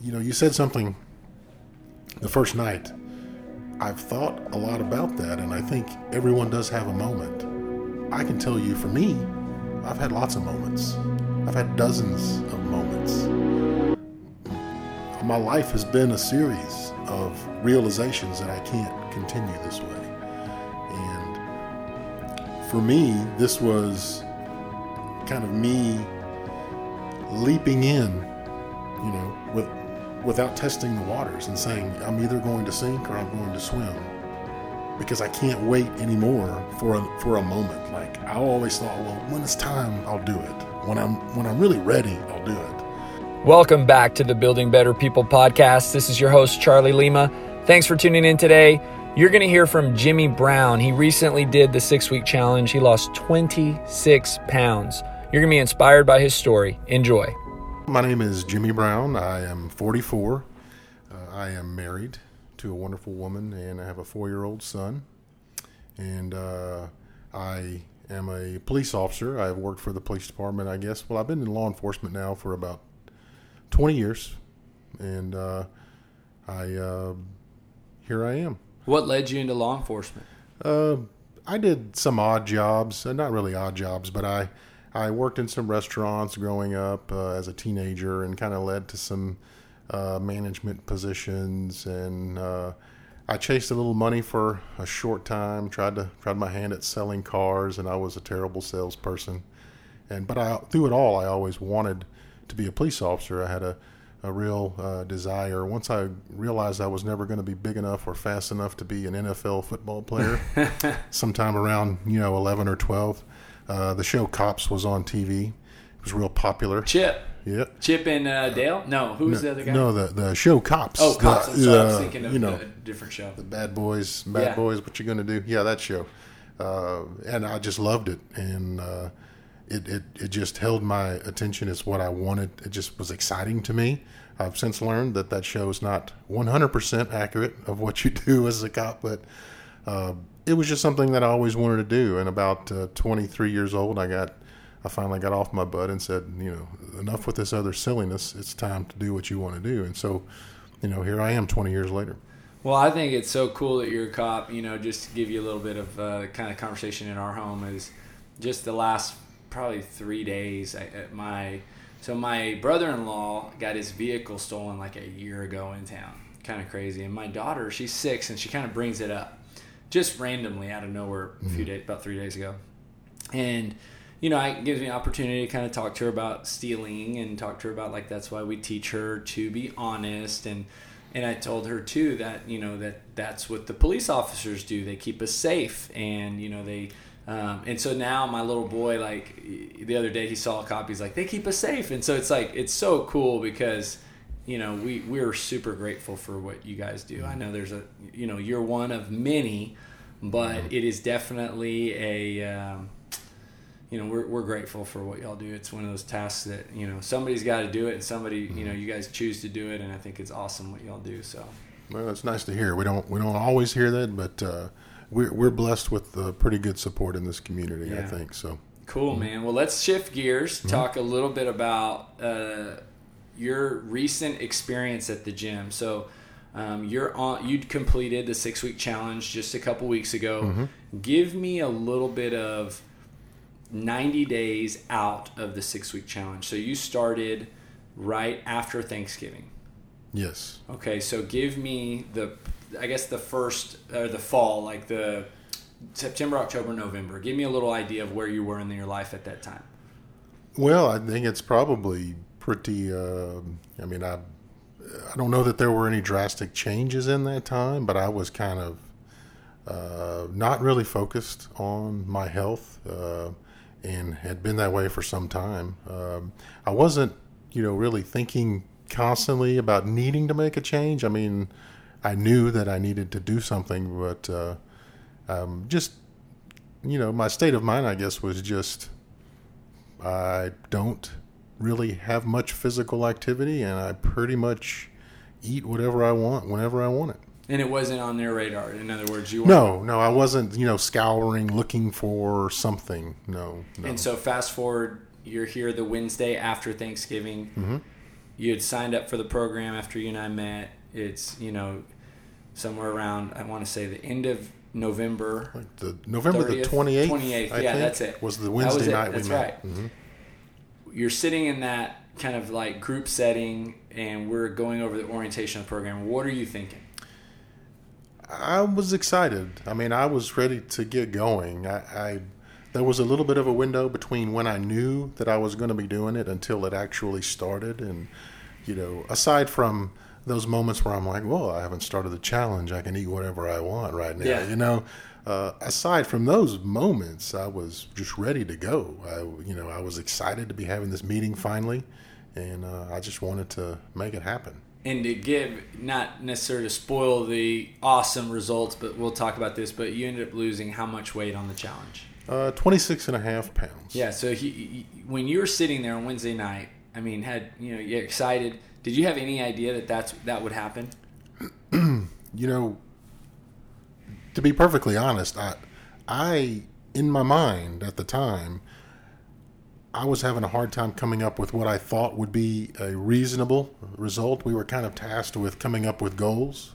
you know, you said something the first night. I've thought a lot about that, and I think everyone does have a moment. I can tell you, for me, I've had lots of moments. I've had dozens of moments. My life has been a series of realizations that I can't continue this way. And for me, this was kind of me leaping in, you know, with without testing the waters and saying I'm either going to sink or I'm going to swim because I can't wait anymore for a, for a moment. Like I always thought, well, when it's time, I'll do it. When I'm when I'm really ready, I'll do it. Welcome back to the Building Better People podcast. This is your host Charlie Lima. Thanks for tuning in today. You're going to hear from Jimmy Brown. He recently did the 6-week challenge. He lost 26 pounds. You're going to be inspired by his story. Enjoy. My name is Jimmy Brown. I am 44. Uh, I am married to a wonderful woman, and I have a four year old son. And uh, I am a police officer. I've worked for the police department, I guess. Well, I've been in law enforcement now for about 20 years. And uh, I uh, here I am. What led you into law enforcement? Uh, I did some odd jobs, uh, not really odd jobs, but I I worked in some restaurants growing up uh, as a teenager and kind of led to some uh, management positions. And uh, I chased a little money for a short time, tried to tried my hand at selling cars, and I was a terrible salesperson. And but I through it all, I always wanted to be a police officer. I had a a real uh, desire. Once I realized I was never going to be big enough or fast enough to be an NFL football player, sometime around you know 11 or 12, uh, the show Cops was on TV. It was real popular. Chip. Yeah. Chip and uh, Dale? No, who's no, the other guy? No, the, the show Cops. Oh, Cops. The, I'm sorry. I was thinking of you know, a different show. The Bad Boys, Bad Yeah. Boys, what you gonna do? Yeah, that show. Uh, and I just loved it, and uh, it, it it just held my attention. It's what I wanted. It just was exciting to me. I've since learned that that show is not 100% accurate of what you do as a cop, but it was just something that I always wanted to do. And about uh, 23 years old, I got, I finally got off my butt and said, you know, enough with this other silliness. It's time to do what you want to do. And so, you know, here I am 20 years later. Well, I think it's so cool that you're a cop. You know, just to give you a little bit of uh, kind of conversation in our home is just the last probably three days. I, my so my brother-in-law got his vehicle stolen like a year ago in town. Kind of crazy. And my daughter, she's six, and she kind of brings it up just randomly out of nowhere a few days, about three days ago, and you know, it gives me an opportunity to kind of talk to her about stealing and talk to her about like that's why we teach her to be honest and and I told her too that you know that that's what the police officers do. They keep us safe, and you know they. Um, and so now my little boy, like the other day, he saw a cop. He's like, they keep us safe, and so it's like it's so cool because you know we we're super grateful for what you guys do. I know there's a you know you're one of many, but it is definitely a. Um, you know we're, we're grateful for what y'all do it's one of those tasks that you know somebody's got to do it and somebody you know you guys choose to do it and i think it's awesome what y'all do so Well, it's nice to hear. We don't we don't always hear that, but uh, we're we're blessed with uh, pretty good support in this community. I think so. cool man well let's shift gears talk a little bit about uh, your recent experience at the gym so um, you're on you'd completed the six week challenge just a couple weeks ago give me a little bit of 90 days out of the six week challenge so you started right after thanksgiving Yes. Okay, so give me the, I guess the first or the fall, like the September, October, November. Give me a little idea of where you were in your life at that time. Well, I think it's probably pretty. Uh, I mean, I I don't know that there were any drastic changes in that time, but I was kind of uh, not really focused on my health, uh, and had been that way for some time. Um, I wasn't, you know, really thinking constantly about needing to make a change. I mean, I knew that I needed to do something, but uh, um, just, you know, my state of mind, I guess, was just I don't really have much physical activity, and I pretty much eat whatever I want whenever I want it. And it wasn't on their radar. In other words, you weren't. No, no, I wasn't, you know, scouring looking for something. No, no. And so fast forward, you're here the Wednesday after Thanksgiving. you had signed up for the program after you and I met. It's you know somewhere around I want to say the end of November. Like the November 30th, the twenty eighth. 28th, yeah, that's it. Was the Wednesday was night that's we met? right. Mhm. You're sitting in that kind of like group setting, and we're going over the orientation program. What are you thinking? I was excited. I mean, I was ready to get going. I, I there was a little bit of a window between when I knew that I was going to be doing it until it actually started, and you know, aside from those moments where I'm like, well, I haven't started the challenge. I can eat whatever I want right now. Yeah. You know, uh, aside from those moments, I was just ready to go. I, you know, I was excited to be having this meeting finally, and uh, I just wanted to make it happen. and to give not necessarily to spoil the awesome results but we'll talk about this but you ended up losing how much weight on the challenge Uh, 26 and a half pounds. yeah so he, he- when you were sitting there on wednesday night i mean had you know you're excited did you have any idea that that's that would happen you know, to be perfectly honest, I, I, in my mind at the time, I was having a hard time coming up with what I thought would be a reasonable result. We were kind of tasked with coming up with goals.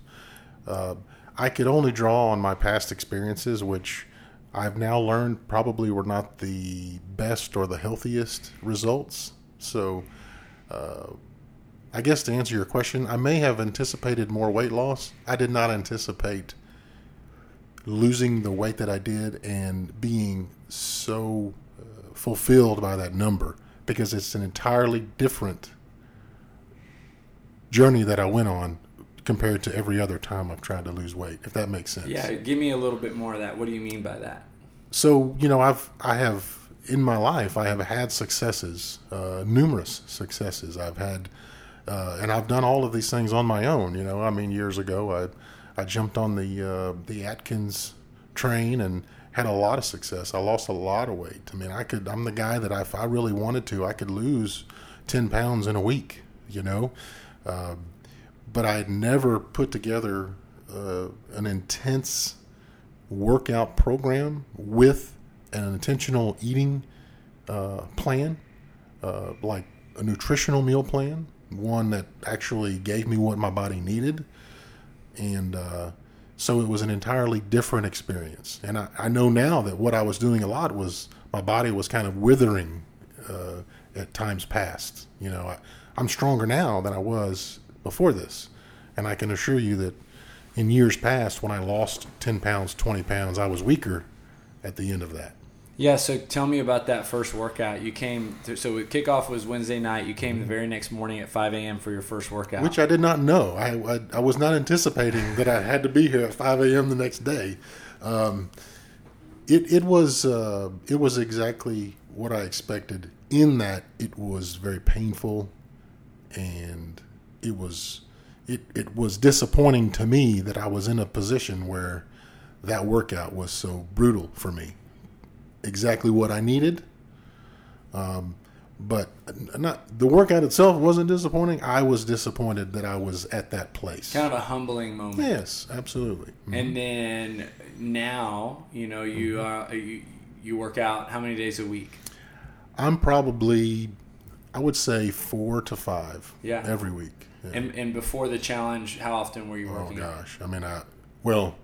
Uh, I could only draw on my past experiences, which I've now learned probably were not the best or the healthiest results. So, uh, I guess to answer your question, I may have anticipated more weight loss. I did not anticipate losing the weight that I did and being so uh, fulfilled by that number because it's an entirely different journey that I went on compared to every other time I've tried to lose weight, if that makes sense. yeah give me a little bit more of that. What do you mean by that? So you know i've i have in my life i have had successes uh, numerous successes. I've had uh, and i've done all of these things on my own you know. I mean years ago i i jumped on the uh, the atkins train and had a lot of success. I lost a lot of weight. I mean i could i'm the guy that if i really wanted to i could lose 10 pounds in a week you know? Uh, but i had never put together uh, an intense workout program with an intentional eating uh, plan, uh, like a nutritional meal plan, one that actually gave me what my body needed. And uh, so it was an entirely different experience. And I, I know now that what I was doing a lot was my body was kind of withering uh, at times past. You know, I, I'm stronger now than I was before this. And I can assure you that in years past, when I lost 10 pounds, 20 pounds, I was weaker at the end of that. Yeah so tell me about that first workout you came to, so kickoff was wednesday night you came the very next morning at 5 a.m for your first workout Which I did not know. I, I, I was not anticipating that I had to be here at 5 a.m. the next day. Um, it, it was uh, it was exactly what I expected. In that it was very painful, and it was it, it was disappointing to me that I was in a position where that workout was so brutal for me. Exactly what I needed. Um, but not the workout itself wasn't disappointing. I was disappointed that I was at that place. kind of a humbling moment Yes, absolutely. Mhm. And then now, you know, you Mm-hmm. uh, you, you work out how many days a week? I'm probably, I would say four to five. Yeah. Every week. Yeah. And and before the challenge, how often were you oh working? Oh, gosh, I mean, I well,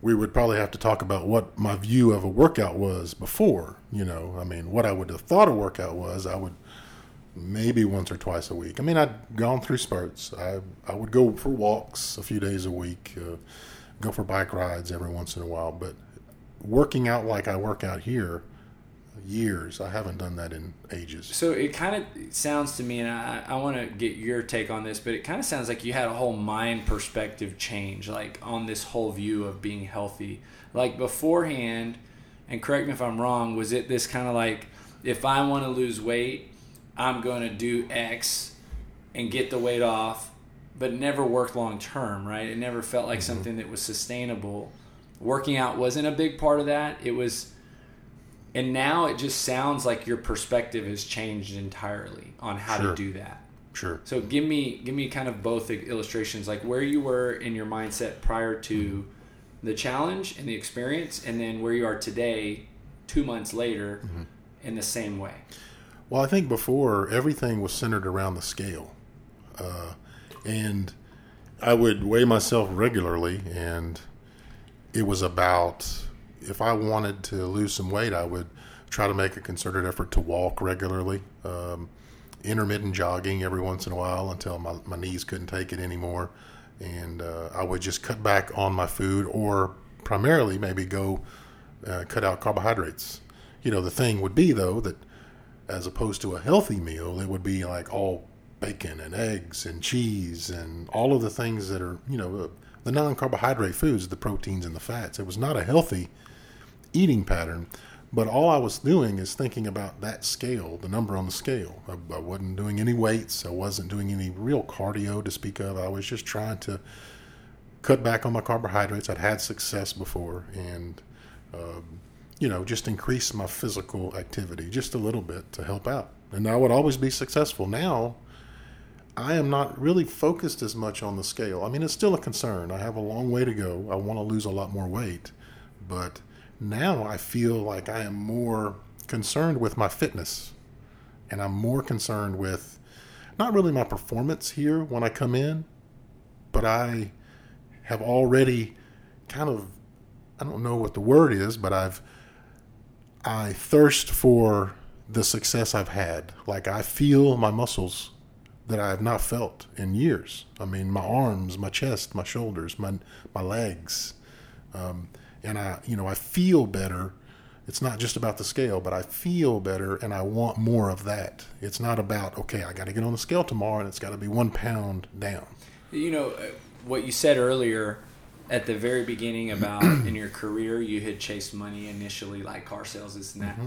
we would probably have to talk about what my view of a workout was before. You know, I mean, what I would have thought a workout was, I would maybe once or twice a week. I mean, I'd gone through spurts. I I would go for walks a few days a week, uh, go for bike rides every once in a while, but working out like I work out here, years. I haven't done that in ages. So it kind of sounds to me, and I, I want to get your take on this, but it kind of sounds like you had a whole mind perspective change, like on this whole view of being healthy. Like beforehand, and correct me if I'm wrong, was it this kind of like, if I want to lose weight, I'm going to do X and get the weight off, but never worked long term, right? It never felt like mm-hmm. something that was sustainable. Working out wasn't a big part of that. It was and now it just sounds like your perspective has changed entirely on how Sure. to do that. Sure. So give me give me kind of both illustrations, like where you were in your mindset prior to the challenge and the experience, and then where you are today, two months later, in the same way. Well, I think before everything was centered around the scale. uh, and I would weigh myself regularly, and it was about if I wanted to lose some weight, I would try to make a concerted effort to walk regularly, um, intermittent jogging every once in a while until my, my knees couldn't take it anymore. And uh, I would just cut back on my food or primarily maybe go uh, cut out carbohydrates. You know, the thing would be though that as opposed to a healthy meal, it would be like all bacon and eggs and cheese and all of the things that are, you know, the non carbohydrate foods, the proteins and the fats. It was not a healthy eating pattern. But all I was doing is thinking about that scale, the number on the scale. I, I, wasn't doing any weights. I wasn't doing any real cardio to speak of. I was just trying to cut back on my carbohydrates. I'd had success before, and um, you know, just increase my physical activity just a little bit to help out. And I would always be successful. Now, I am not really focused as much on the scale. I mean, it's still a concern. I have a long way to go. I want to lose a lot more weight, but now I feel like I am more concerned with my fitness and I'm more concerned with not really my performance here when I come in, but I have already kind of I don't know what the word is, but I've I thirst for the success I've had. Like I feel my muscles that I have not felt in years. I mean, my arms, my chest, my shoulders, my my legs. Um, and I, you know, I feel better. It's not just about the scale, but I feel better and I want more of that. It's not about, okay, I got to get on the scale tomorrow and it's got to be one pound down. You know, uh, what you said earlier at the very beginning about in your career, you had chased money initially, like car sales, this and that. Mm-hmm.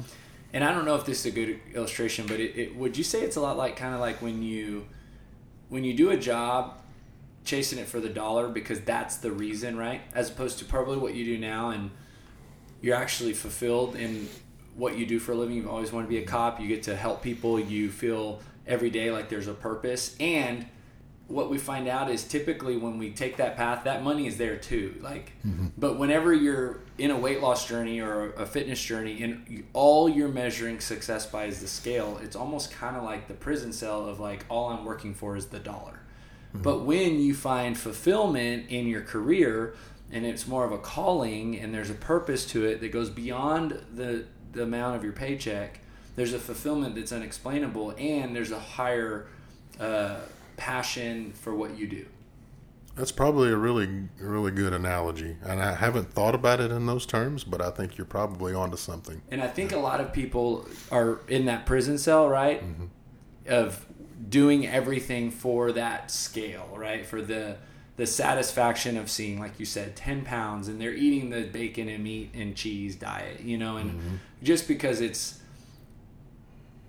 And I don't know if this is a good illustration, but it, it, would you say it's a lot like kind of like when you when you do a job chasing it for the dollar because that's the reason, right? As opposed to probably what you do now and you're actually fulfilled in what you do for a living. You've always wanted to be a cop. You get to help people. You feel every day like there's a purpose. And what we find out is typically when we take that path, that money is there too. Like, mm-hmm. but whenever you're in a weight loss journey or a fitness journey, and all you're measuring success by is the scale, it's almost kind of like the prison cell of like all I'm working for is the dollar. Mm-hmm. But when you find fulfillment in your career and it's more of a calling and there's a purpose to it that goes beyond the, the amount of your paycheck, there's a fulfillment that's unexplainable and there's a higher uh, passion for what you do. That's probably a really, really good analogy, and I haven't thought about it in those terms, but I think you're probably onto something. And I think a lot of people are in that prison cell, right? Mm-hmm. Of doing everything for that scale, right? For the the satisfaction of seeing, like you said, ten pounds, and they're eating the bacon and meat and cheese diet, you know, and mm-hmm. just because it's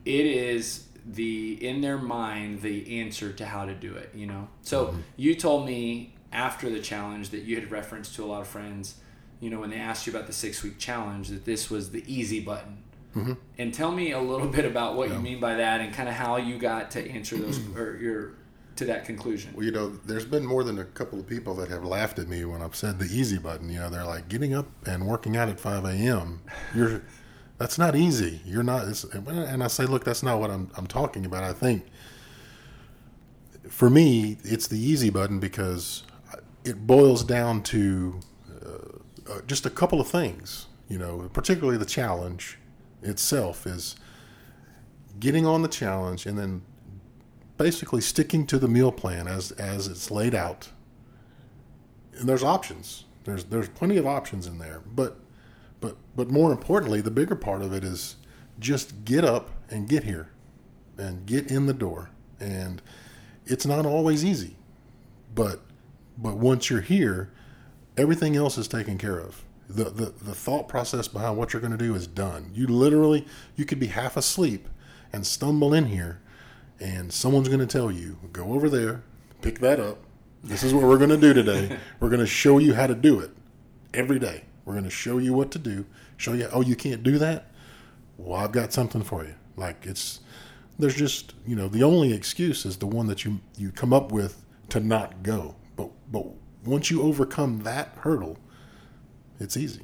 it is the in their mind the answer to how to do it, you know. So mm-hmm. you told me after the challenge that you had referenced to a lot of friends, you know, when they asked you about the six week challenge, that this was the easy button Mm-hmm. And tell me a little bit about what yeah. you mean by that, and kind of how you got to answer those or your to that conclusion. Well, you know, there's been more than a couple of people that have laughed at me when I've said the easy button. You know, they're like getting up and working out at 5 a.m. You're that's not easy. You're not. and I say, look, that's not what I'm I'm talking about. I think for me, it's the easy button because it boils down to uh, uh, just a couple of things. You know, particularly the challenge itself is getting on the challenge and then basically sticking to the meal plan as as it's laid out. And there's options. There's there's plenty of options in there, but but but more importantly, the bigger part of it is just get up and get here and get in the door. And it's not always easy. But but once you're here, everything else is taken care of the, the, the thought process behind what you're going to do is done. You literally, you could be half asleep and stumble in here, and someone's going to tell you, go over there, pick that up. This is what we're going to do today. we're going to show you how to do it every day. We're going to show you what to do. Show you, oh, you can't do that? Well, I've got something for you. Like it's, there's just, you know, the only excuse is the one that you, you come up with to not go. But, but once you overcome that hurdle, it's easy.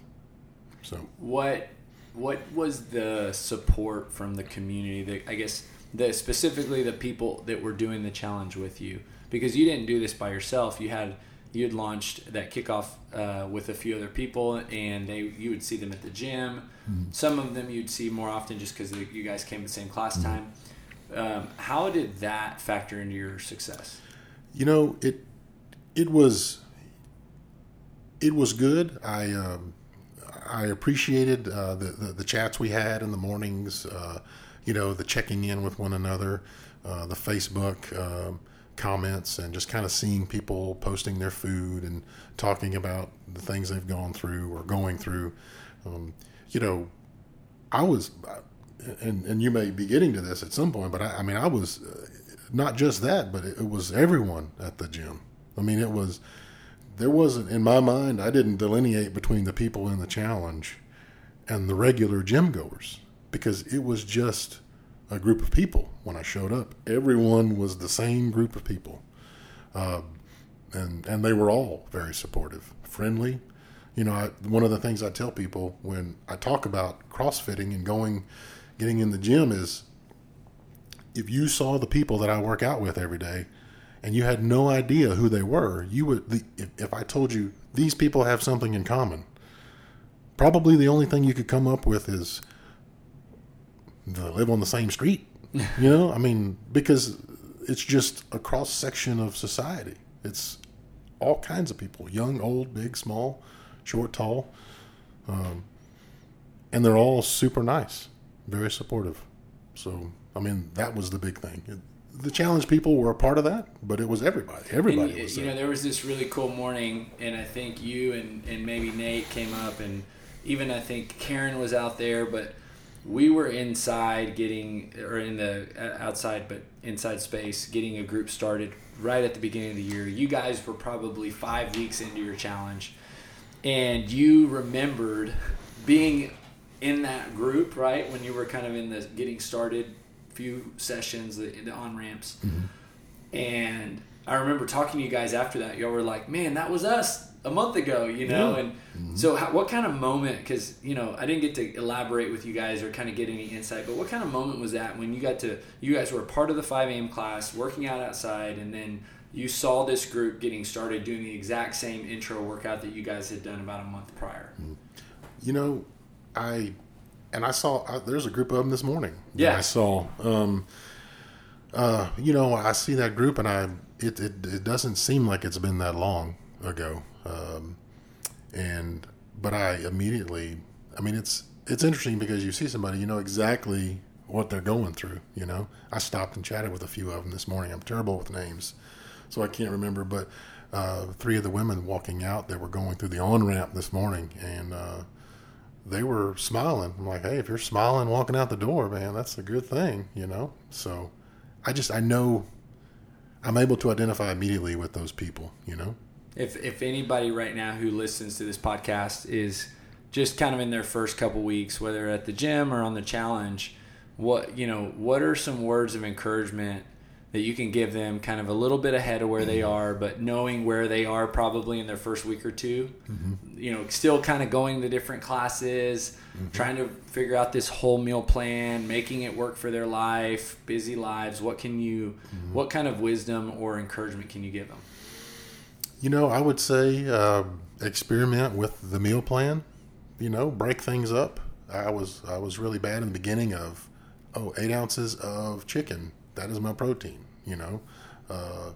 So what what was the support from the community? That I guess the specifically the people that were doing the challenge with you because you didn't do this by yourself. You had you had launched that kickoff uh, with a few other people, and they you would see them at the gym. Mm-hmm. Some of them you'd see more often just because you guys came at the same class mm-hmm. time. Um, how did that factor into your success? You know it it was it was good. I um, I appreciated uh, the, the, the chats we had in the mornings. Uh, you know, the checking in with one another, uh, the Facebook um, comments, and just kind of seeing people posting their food and talking about the things they've gone through or going through. Um, you know, I was, and and you may be getting to this at some point, but I, I mean, I was uh, not just that, but it, it was everyone at the gym. I mean, it was there wasn't in my mind i didn't delineate between the people in the challenge and the regular gym goers because it was just a group of people when i showed up everyone was the same group of people uh, and and they were all very supportive friendly you know I, one of the things i tell people when i talk about crossfitting and going getting in the gym is if you saw the people that i work out with every day and you had no idea who they were, you would. The, if, if I told you these people have something in common, probably the only thing you could come up with is they live on the same street. you know, I mean, because it's just a cross section of society. It's all kinds of people, young, old, big, small, short, tall, um, and they're all super nice, very supportive. So, I mean, that was the big thing. It, the challenge people were a part of that, but it was everybody. Everybody and, was. You there. know, there was this really cool morning, and I think you and, and maybe Nate came up, and even I think Karen was out there, but we were inside getting, or in the outside, but inside space, getting a group started right at the beginning of the year. You guys were probably five weeks into your challenge, and you remembered being in that group, right, when you were kind of in the getting started few sessions, the, the on ramps, mm-hmm. and I remember talking to you guys after that. Y'all were like, "Man, that was us a month ago," you know. Yeah. And mm-hmm. so, how, what kind of moment? Because you know, I didn't get to elaborate with you guys or kind of get any insight. But what kind of moment was that when you got to? You guys were part of the five a.m. class, working out outside, and then you saw this group getting started doing the exact same intro workout that you guys had done about a month prior. Mm-hmm. You know, I and I saw uh, there's a group of them this morning. Yeah, I saw. Um, uh, you know, I see that group, and I it, it, it doesn't seem like it's been that long ago. Um, and but I immediately, I mean, it's it's interesting because you see somebody, you know exactly what they're going through. You know, I stopped and chatted with a few of them this morning. I'm terrible with names, so I can't remember, but. Uh, three of the women walking out that were going through the on ramp this morning, and uh, they were smiling. I'm like, hey, if you're smiling walking out the door, man, that's a good thing, you know? So I just, I know I'm able to identify immediately with those people, you know? If, if anybody right now who listens to this podcast is just kind of in their first couple weeks, whether at the gym or on the challenge, what, you know, what are some words of encouragement that you can give them kind of a little bit ahead of where they mm-hmm. are, but knowing where they are probably in their first week or 2 mm-hmm. You know, still kind of going to different classes, mm-hmm. trying to figure out this whole meal plan, making it work for their life, busy lives. What can you, mm-hmm. what kind of wisdom or encouragement can you give them? You know, I would say uh, experiment with the meal plan. You know, break things up. I was I was really bad in the beginning of oh eight ounces of chicken that is my protein. You know, uh,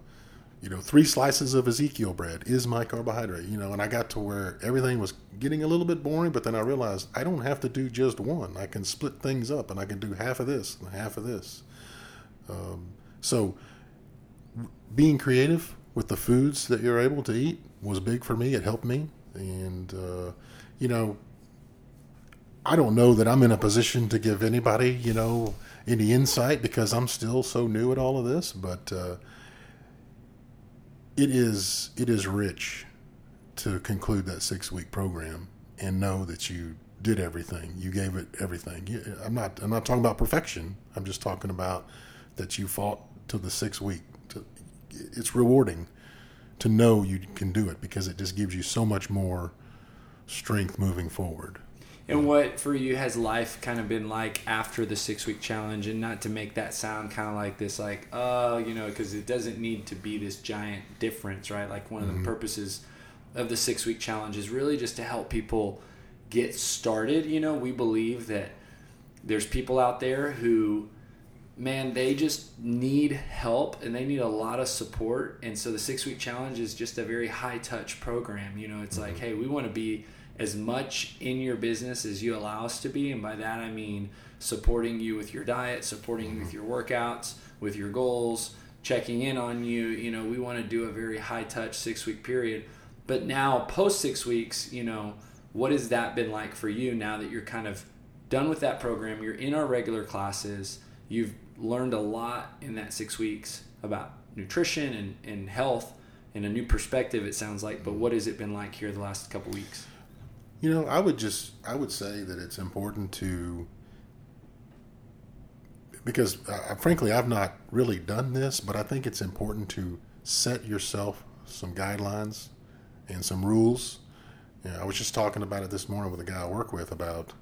you know, three slices of Ezekiel bread is my carbohydrate. You know, and I got to where everything was getting a little bit boring, but then I realized I don't have to do just one. I can split things up, and I can do half of this and half of this. Um, so, being creative with the foods that you're able to eat was big for me. It helped me, and uh, you know, I don't know that I'm in a position to give anybody, you know, any insight because I'm still so new at all of this, but uh, it is it is rich to conclude that six week program and know that you did everything. You gave it everything. I'm not I'm not talking about perfection. I'm just talking about that you fought to the six week. It's rewarding to know you can do it because it just gives you so much more strength moving forward. And what for you has life kind of been like after the six week challenge? And not to make that sound kind of like this, like, oh, you know, because it doesn't need to be this giant difference, right? Like, one of the mm-hmm. purposes of the six week challenge is really just to help people get started. You know, we believe that there's people out there who, man, they just need help and they need a lot of support. And so the six week challenge is just a very high touch program. You know, it's like, mm-hmm. hey, we want to be as much in your business as you allow us to be. And by that, I mean supporting you with your diet, supporting you with mm-hmm. your workouts, with your goals, checking in on you. You know, we want to do a very high touch six week period. But now, post six weeks, you know, what has that been like for you now that you're kind of done with that program? You're in our regular classes. You've learned a lot in that six weeks about nutrition and, and health and a new perspective, it sounds like. But what has it been like here the last couple weeks? You know, I would just I would say that it's important to because uh, frankly I've not really done this, but I think it's important to set yourself some guidelines and some rules. You know, I was just talking about it this morning with a guy I work with about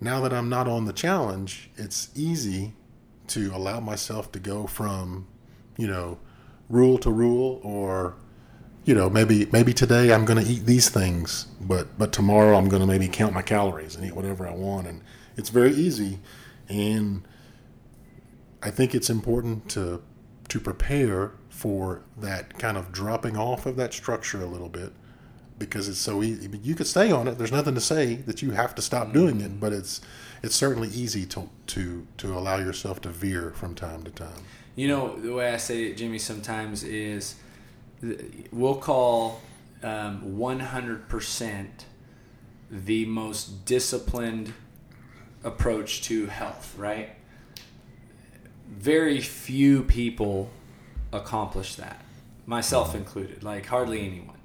now that I'm not on the challenge, it's easy to allow myself to go from, you know, rule to rule or you know, maybe maybe today I'm going to eat these things, but but tomorrow I'm going to maybe count my calories and eat whatever I want, and it's very easy. And I think it's important to to prepare for that kind of dropping off of that structure a little bit because it's so easy. You could stay on it. There's nothing to say that you have to stop doing it, mm-hmm. but it's it's certainly easy to to to allow yourself to veer from time to time. You know, the way I say it, Jimmy, sometimes is we'll call um, 100% the most disciplined approach to health, right? Very few people accomplish that, myself included, like hardly anyone.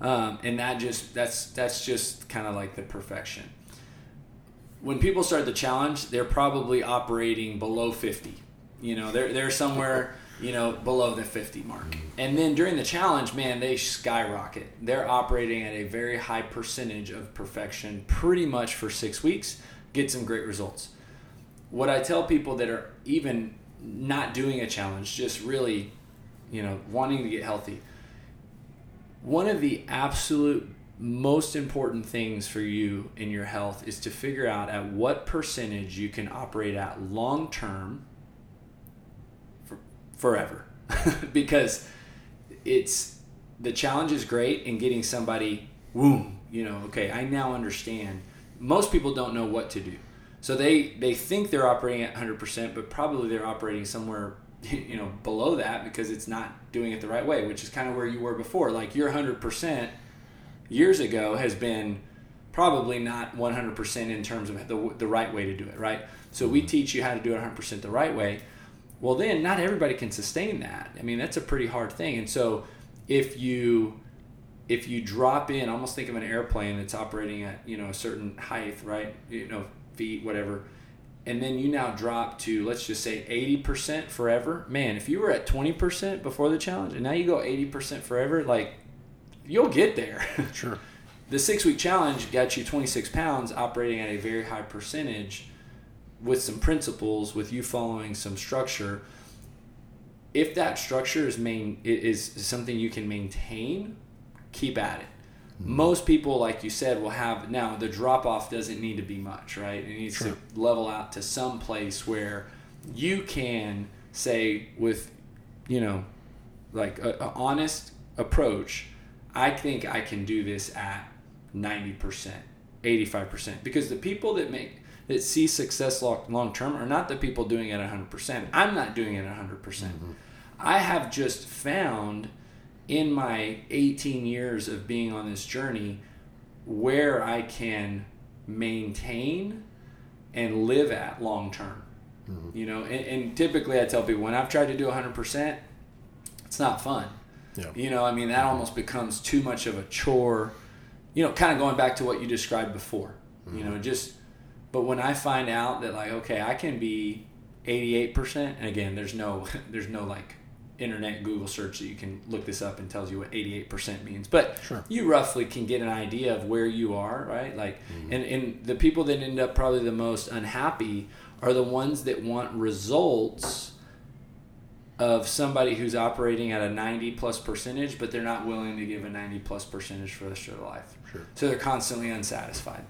Um, and that just that's that's just kind of like the perfection. When people start the challenge, they're probably operating below 50. You know, they're they're somewhere you know, below the 50 mark. Mm-hmm. And then during the challenge, man, they skyrocket. They're operating at a very high percentage of perfection pretty much for six weeks, get some great results. What I tell people that are even not doing a challenge, just really, you know, wanting to get healthy, one of the absolute most important things for you in your health is to figure out at what percentage you can operate at long term forever. Because it's the challenge is great in getting somebody boom you know okay i now understand. Most people don't know what to do. So they they think they're operating at 100% but probably they're operating somewhere you know below that because it's not doing it the right way which is kind of where you were before. Like you're 100% years ago has been probably not 100% in terms of the, the right way to do it right? So we mm-hmm. teach you how to do it 100% the right way. Well then not everybody can sustain that. I mean that's a pretty hard thing. And so if you if you drop in almost think of an airplane that's operating at you know a certain height right? You know feet whatever. And then you now drop to let's just say 80% forever. Man if you were at 20% before the challenge and now you go 80% forever like you'll get there Sure. the six week challenge got you 26 pounds operating at a very high percentage with some principles, with you following some structure, if that structure is main is something you can maintain, keep at it. Mm-hmm. Most people, like you said, will have now the drop off doesn't need to be much, right? It needs sure. to level out to some place where you can say with, you know, like a, a honest approach. I think I can do this at ninety percent, eighty five percent, because the people that make that see success long term are not the people doing it 100%. I'm not doing it 100%. percent mm hmm I have just found in my 18 years of being on this journey where I can maintain and live at long term. Mm-hmm. You know, and, and, typically I tell people when I've tried to do 100%, it's not fun. Yeah. You know, I mean, that almost becomes too much of a chore. You know, kind of going back to what you described before. Mm-hmm. You know, just but when I find out that like okay, I can be 88%, and again, there's no there's no like internet Google search that you can look this up and tells you what 88% means. But Sure. you roughly can get an idea of where you are, right? Like, and, and the people that end up probably the most unhappy are the ones that want results of somebody who's operating at a 90 plus percentage, but they're not willing to give a 90 plus percentage for the rest of their life. Sure. So they're constantly unsatisfied,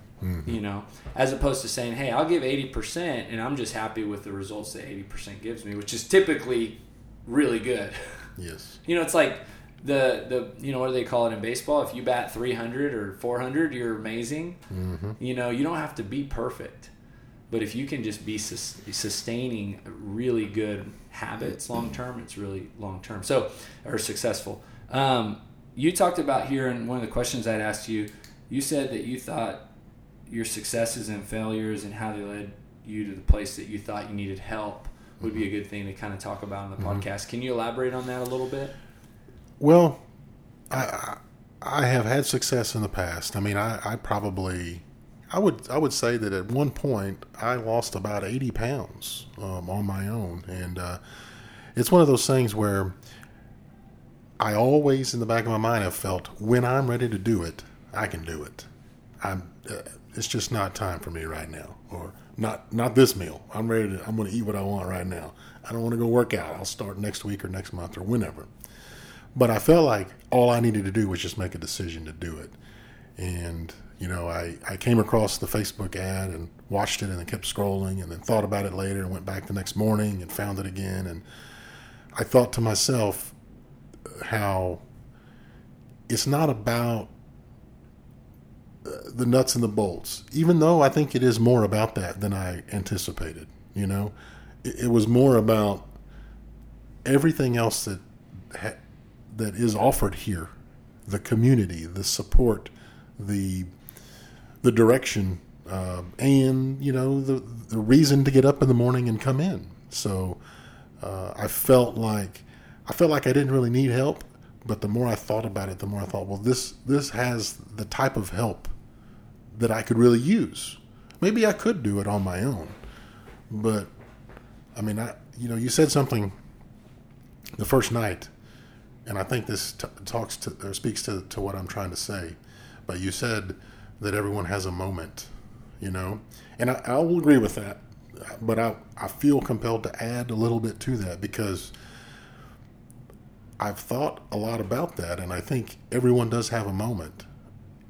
you know, as opposed to saying, hey, I'll give 80% and I'm just happy with the results that 80% gives me, which is typically really good. Yes. You know, it's like the the you know what do they call it in baseball? If you bat 300 or 400, you're amazing. Mm-hmm. You know, you don't have to be perfect, but if you can just be sus- sustaining really good habits long term, it's really long term. So or successful. Um, you talked about here in one of the questions I'd asked you. You said that you thought your successes and failures and how they led you to the place that you thought you needed help would be a good thing to kind of talk about on the podcast. Can you elaborate on that a little bit? Well, I I I have had success in the past. I mean, I, I probably I would I would say that at one point I lost about eighty pounds um, on my own, and uh, it's one of those things where I always in the back of my mind have felt when I'm ready to do it, I can do it. I'm. Uh, it's just not time for me right now, or not not this meal. I'm ready to. I'm going to eat what I want right now. I don't want to go work out. I'll start next week or next month or whenever. But I felt like all I needed to do was just make a decision to do it. And, you know, I, I came across the Facebook ad and watched it and then kept scrolling and then thought about it later and went back the next morning and found it again. And I thought to myself how it's not about uh, the nuts and the bolts, even though I think it is more about that than I anticipated. You know, it, it was more about everything else that ha- that is offered here, the community, the support, the the direction, uh, and you know the the reason to get up in the morning and come in. So uh, I felt like I felt like I didn't really need help, but the more I thought about it, the more I thought, well, this this has the type of help that I could really use. Maybe I could do it on my own, but I mean, I you know, you said something the first night, and I think this t- talks to or speaks to, to what I'm trying to say. But you said that everyone has a moment, you know, and I, I will agree with that. But I, I feel compelled to add a little bit to that because I've thought a lot about that, and I think everyone does have a moment.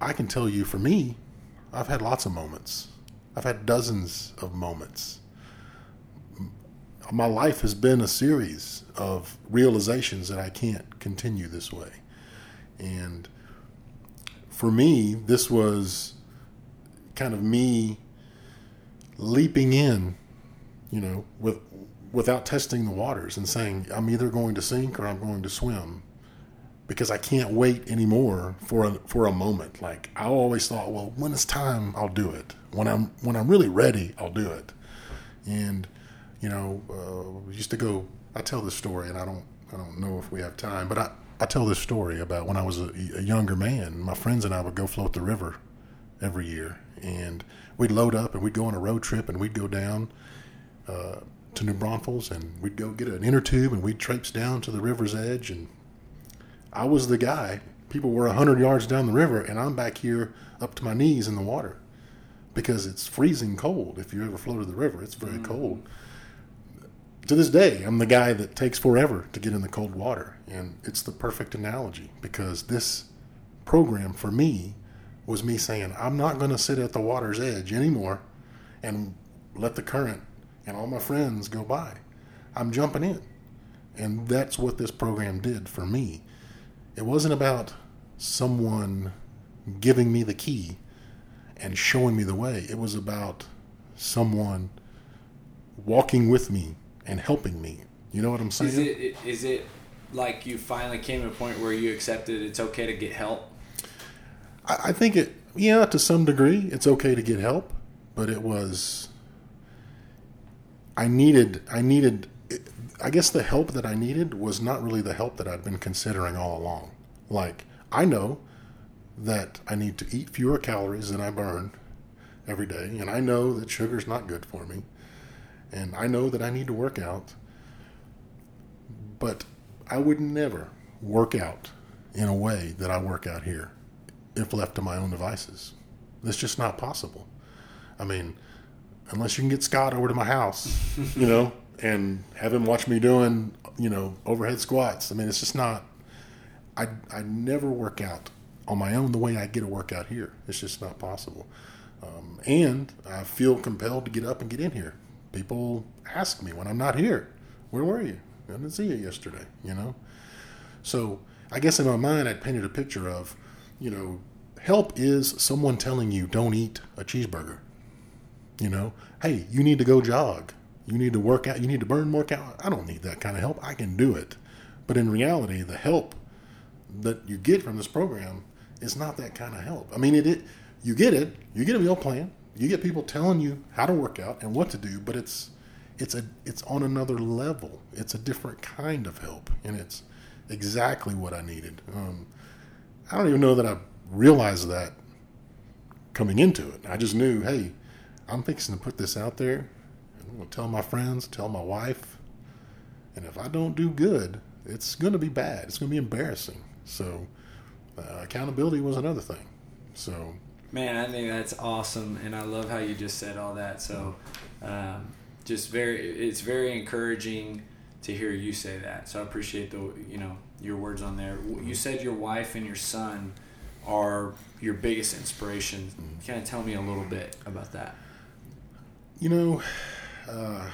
I can tell you, for me, I've had lots of moments. I've had dozens of moments my life has been a series of realizations that I can't continue this way. And for me, this was kind of me leaping in, you know, with without testing the waters and saying I'm either going to sink or I'm going to swim because I can't wait anymore for a, for a moment. Like I always thought, well, when it's time, I'll do it. When I'm when I'm really ready, I'll do it. And you know, uh, we used to go. I tell this story, and I don't, I don't know if we have time, but I, I tell this story about when I was a, a younger man. My friends and I would go float the river every year, and we'd load up and we'd go on a road trip, and we'd go down uh, to New Braunfels, and we'd go get an inner tube, and we'd traipse down to the river's edge, and I was the guy. People were hundred yards down the river, and I'm back here up to my knees in the water because it's freezing cold. If you ever floated the river, it's very cold to this day, I'm the guy that takes forever to get in the cold water. And it's the perfect analogy because this program for me was me saying, I'm not going to sit at the water's edge anymore and let the current and all my friends go by. I'm jumping in. And that's what this program did for me. It wasn't about someone giving me the key and showing me the way, it was about someone walking with me and helping me. You know what I'm saying? Is it is it like you finally came to a point where you accepted it's okay to get help? I, I think it, yeah, to some degree, it's okay to get help, but it was. I needed, I needed, I guess the help that I needed was not really the help that I'd been considering all along. Like, I know that I need to eat fewer calories than I burn every day, and I know that sugar's not good for me, and I know that I need to work out, but I would never work out in a way that I work out here if left to my own devices. That's just not possible. I mean, unless you can get Scott over to my house, you know, and have him watch me doing, you know, overhead squats. I mean, it's just not. I I never work out on my own the way I get a workout here. It's just not possible. Um, and I feel compelled to get up and get in here. People ask me when I'm not here, "Where were you? I didn't see you yesterday." You know. So I guess in my mind, I'd painted a picture of, you know, help is someone telling you don't eat a cheeseburger. You know, hey, you need to go jog. You need to work out. You need to burn more calories. I don't need that kind of help. I can do it. But in reality, the help that you get from this program is not that kind of help. I mean, it, it you get it. You get a meal plan. You get people telling you how to work out and what to do, but it's it's a it's on another level. It's a different kind of help, and it's exactly what I needed. Um, I don't even know that I realized that coming into it. I just knew, hey, I'm fixing to put this out there. I'm going to tell my friends, tell my wife, and if I don't do good, it's going to be bad. It's going to be embarrassing. So uh, accountability was another thing. So man, I think that's awesome, and I love how you just said all that. So um, just very, it's very encouraging to hear you say that. So I appreciate the you know your words on there. You said your wife and your son are your biggest inspiration. Kind of tell me a little bit about that. You know, uh,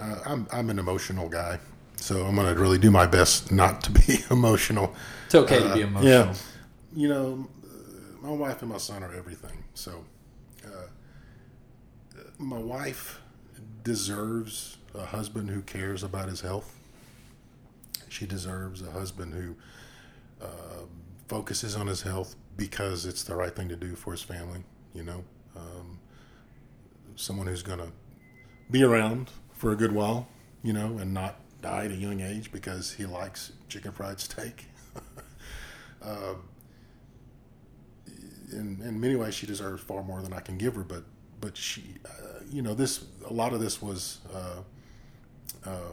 uh, I'm I'm an emotional guy, so I'm gonna really do my best not to be emotional. It's okay uh, to be emotional. Yeah, you know, my wife and my son are everything. So, uh, my wife deserves a husband who cares about his health. She deserves a husband who uh, focuses on his health because it's the right thing to do for his family. You know, um, someone who's going to be around for a good while, you know, and not die at a young age because he likes chicken fried steak. uh, in, in many ways, she deserves far more than I can give her, but but she, uh, you know, this a lot of this was uh, uh,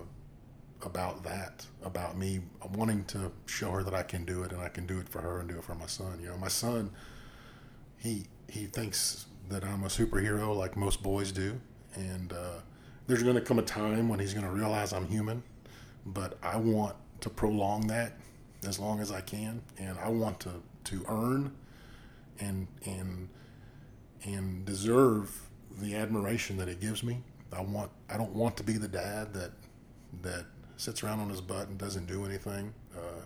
about that, about me wanting to show her that I can do it and I can do it for her and do it for my son. You know, my son, he he thinks that I'm a superhero like most boys do, and uh, there's going to come a time when he's going to realize I'm human. But I want to prolong that as long as I can, and I want to to earn and and and deserve the admiration that it gives me I want I don't want to be the dad that that sits around on his butt and doesn't do anything uh,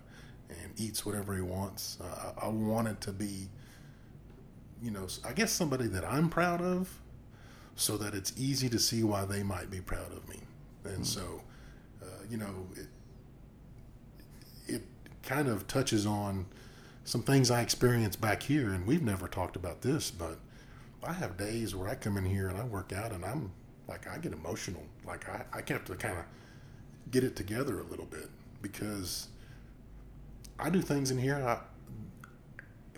and eats whatever he wants. Uh, I, I wanted to be, you know, I guess somebody that I'm proud of, so that it's easy to see why they might be proud of me. And mm-hmm. so, uh, you know, it, it kind of touches on some things I experienced back here, and we've never talked about this, but I have days where I come in here and I work out and I'm like I get emotional. Like I, I have to kind of get it together a little bit because I do things in here. I,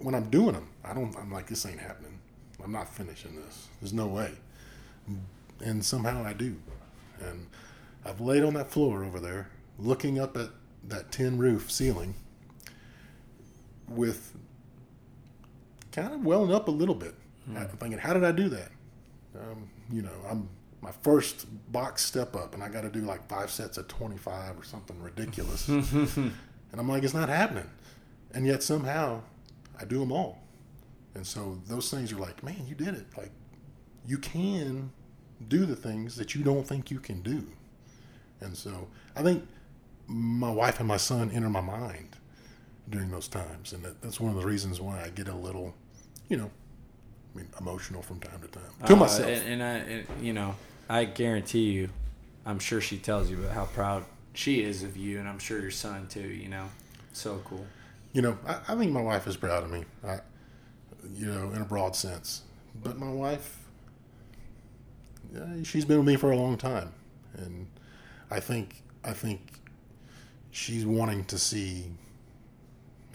when I'm doing them, I don't. I'm like this ain't happening. I'm not finishing this. There's no way. And somehow I do. And I've laid on that floor over there, looking up at that tin roof ceiling, with kind of welling up a little bit. Mm. thinking, how did I do that? Um, you know, I'm my first box step up and I got to do like five sets of 25 or something ridiculous. and I'm like, it's not happening. And yet somehow I do them all. And so those things are like, man, you did it. Like you can do the things that you don't think you can do. And so I think my wife and my son enter my mind during those times. And that, that's one of the reasons why I get a little, you know, I mean, emotional from time to time to uh, myself. And, and I, and, you know, I guarantee you, I'm sure she tells you about how proud she is of you, and I'm sure your son too. You know, so cool. You know, I, I think my wife is proud of me. I, you know, in a broad sense, but my wife, yeah, she's been with me for a long time, and I think I think she's wanting to see,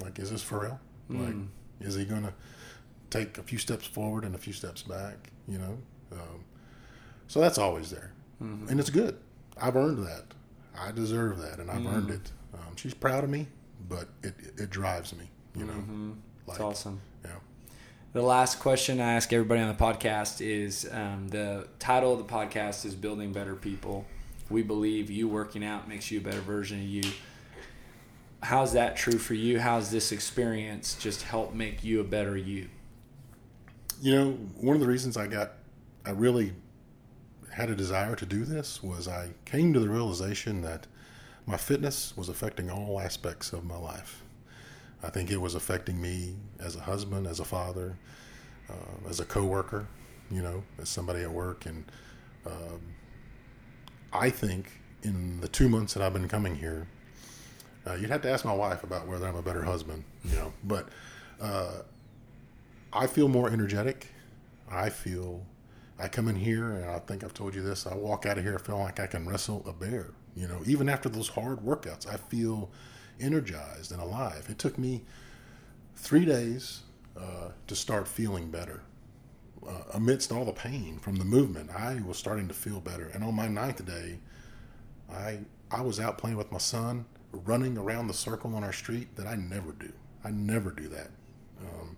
like, is this for real? Mm. Like, is he gonna take a few steps forward and a few steps back? You know. Um, so that's always there, mm-hmm. and it's good. I've earned that. I deserve that, and I've mm. earned it. Um, she's proud of me, but it it drives me. You know, mm-hmm. like, awesome. Yeah. The last question I ask everybody on the podcast is um, the title of the podcast is "Building Better People." We believe you working out makes you a better version of you. How's that true for you? How's this experience just helped make you a better you? You know, one of the reasons I got, I really had a desire to do this was I came to the realization that my fitness was affecting all aspects of my life. I think it was affecting me as a husband, as a father, uh, as a coworker, you know, as somebody at work. And um, I think in the two months that I've been coming here, uh, you'd have to ask my wife about whether I'm a better husband, you know, but uh, I feel more energetic. I feel I come in here and I think I've told you this. I walk out of here feeling like I can wrestle a bear. You know, even after those hard workouts, I feel energized and alive. It took me three days uh, to start feeling better. Uh, amidst all the pain from the movement, I was starting to feel better. And on my ninth day, I I was out playing with my son, running around the circle on our street that I never do. I never do that. Um,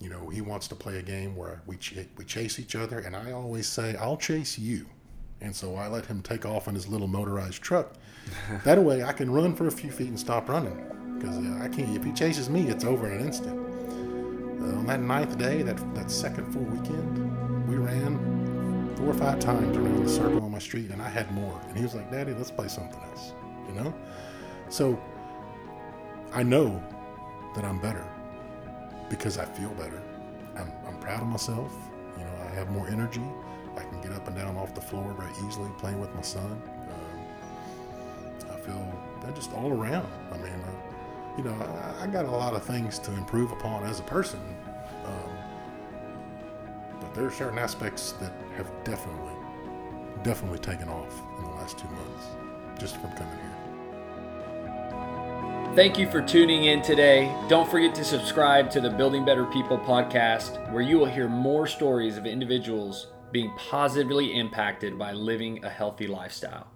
you know, he wants to play a game where we ch- we chase each other, and I always say, "I'll chase you," and so I let him take off in his little motorized truck. that way, I can run for a few feet and stop running because uh, I can't. If he chases me, it's over in an instant. Uh, on that ninth day, that that second full weekend, we ran four or five times around the circle on my street, and I had more. And he was like, "Daddy, let's play something else," you know. So I know that I'm better because I feel better. I'm, I'm proud of myself. You know, I have more energy. I can get up and down off the floor very easily playing with my son. Um, I feel they're just all around. I mean, uh, you know, I, I, got a lot of things to improve upon as a person. Um, but there are certain aspects that have definitely, definitely taken off in the last two months just from coming here. Thank you for tuning in today. Don't forget to subscribe to the Building Better People podcast, where you will hear more stories of individuals being positively impacted by living a healthy lifestyle.